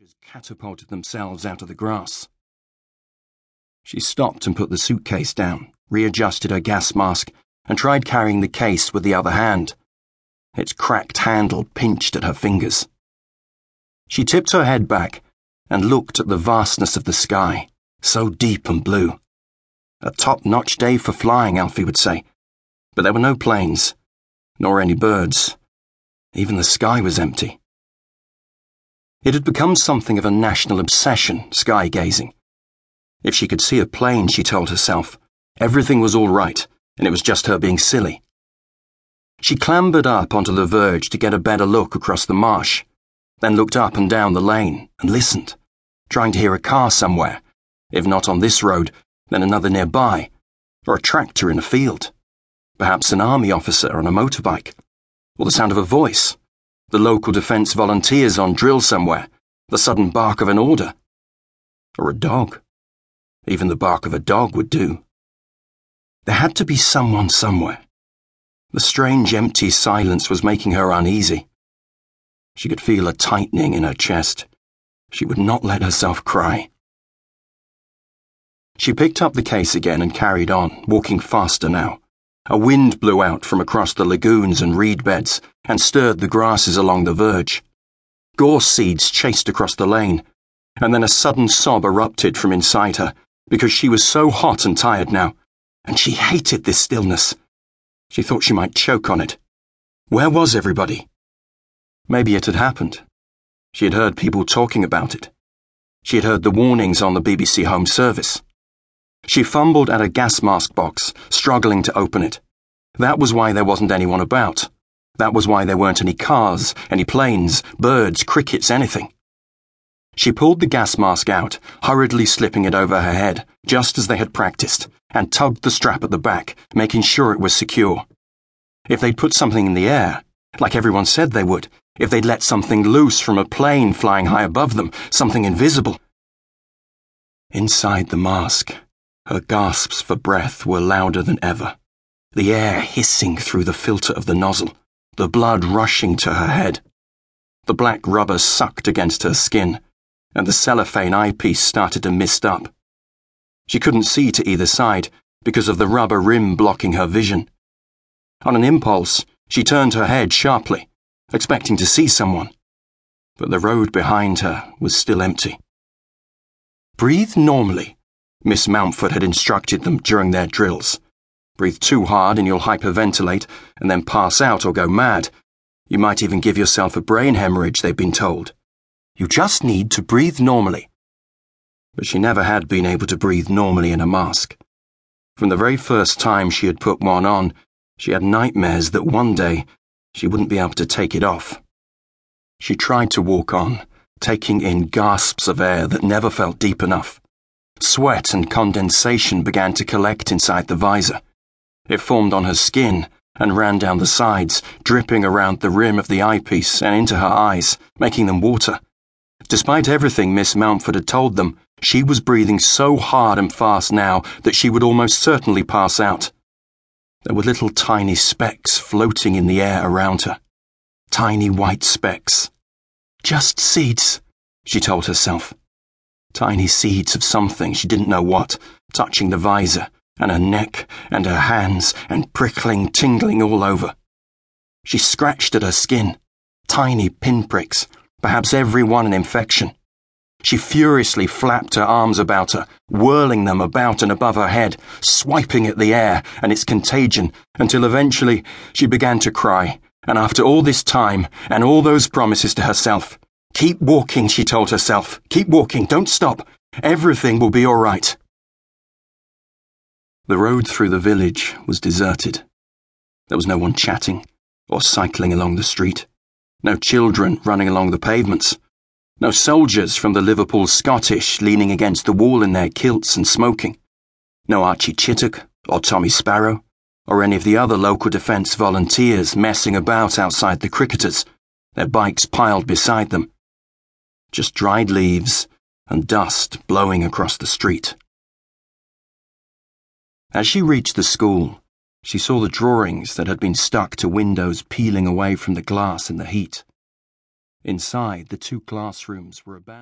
just catapulted themselves out of the grass. She stopped and put the suitcase down, readjusted her gas mask, and tried carrying the case with the other hand. Its cracked handle pinched at her fingers. She tipped her head back and looked at the vastness of the sky, so deep and blue. A top notch day for flying, Alfie would say. But there were no planes, nor any birds. Even the sky was empty. It had become something of a national obsession, sky gazing. If she could see a plane, she told herself, everything was all right, and it was just her being silly. She clambered up onto the verge to get a better look across the marsh, then looked up and down the lane and listened, trying to hear a car somewhere, if not on this road, then another nearby, or a tractor in a field, perhaps an army officer on a motorbike, or the sound of a voice the local defence volunteers on drill somewhere, the sudden bark of an order. Or a dog. Even the bark of a dog would do. There had to be someone somewhere. The strange empty silence was making her uneasy. She could feel a tightening in her chest. She would not let herself cry. She picked up the case again and carried on, walking faster now. A wind blew out from across the lagoons and reed beds and stirred the grasses along the verge. Gorse seeds chased across the lane, and then a sudden sob erupted from inside her because she was so hot and tired now, and she hated this stillness. She thought she might choke on it. Where was everybody? Maybe it had happened. She had heard people talking about it. She had heard the warnings on the BBC Home Service. She fumbled at a gas mask box, struggling to open it. That was why there wasn't anyone about. That was why there weren't any cars, any planes, birds, crickets, anything. She pulled the gas mask out, hurriedly slipping it over her head, just as they had practiced, and tugged the strap at the back, making sure it was secure. If they'd put something in the air, like everyone said they would, if they'd let something loose from a plane flying high above them, something invisible. Inside the mask, her gasps for breath were louder than ever, the air hissing through the filter of the nozzle, the blood rushing to her head. The black rubber sucked against her skin, and the cellophane eyepiece started to mist up. She couldn't see to either side because of the rubber rim blocking her vision. On an impulse, she turned her head sharply, expecting to see someone. But the road behind her was still empty. Breathe normally, Miss Mountford had instructed them during their drills. Breathe too hard and you'll hyperventilate and then pass out or go mad. You might even give yourself a brain hemorrhage, they'd been told. You just need to breathe normally. But she never had been able to breathe normally in a mask. From the very first time she had put one on, she had nightmares that one day she wouldn't be able to take it off. She tried to walk on, taking in gasps of air that never felt deep enough. Sweat and condensation began to collect inside the visor. It formed on her skin and ran down the sides, dripping around the rim of the eyepiece and into her eyes, making them water. Despite everything Miss Mountford had told them, she was breathing so hard and fast now that she would almost certainly pass out. There were little tiny specks floating in the air around her. Tiny white specks. Just seeds, she told herself. Tiny seeds of something she didn't know what, touching the visor, and her neck, and her hands, and prickling, tingling all over. She scratched at her skin. Tiny pinpricks, perhaps every one an infection. She furiously flapped her arms about her, whirling them about and above her head, swiping at the air and its contagion, until eventually she began to cry. And after all this time, and all those promises to herself, Keep walking, she told herself. Keep walking, don't stop. Everything will be all right. The road through the village was deserted. There was no one chatting or cycling along the street. No children running along the pavements. No soldiers from the Liverpool Scottish leaning against the wall in their kilts and smoking. No Archie Chittock or Tommy Sparrow or any of the other local defence volunteers messing about outside the cricketers, their bikes piled beside them just dried leaves and dust blowing across the street. As she reached the school, she saw the drawings that had been stuck to windows peeling away from the glass in the heat. Inside, the two classrooms were abandoned.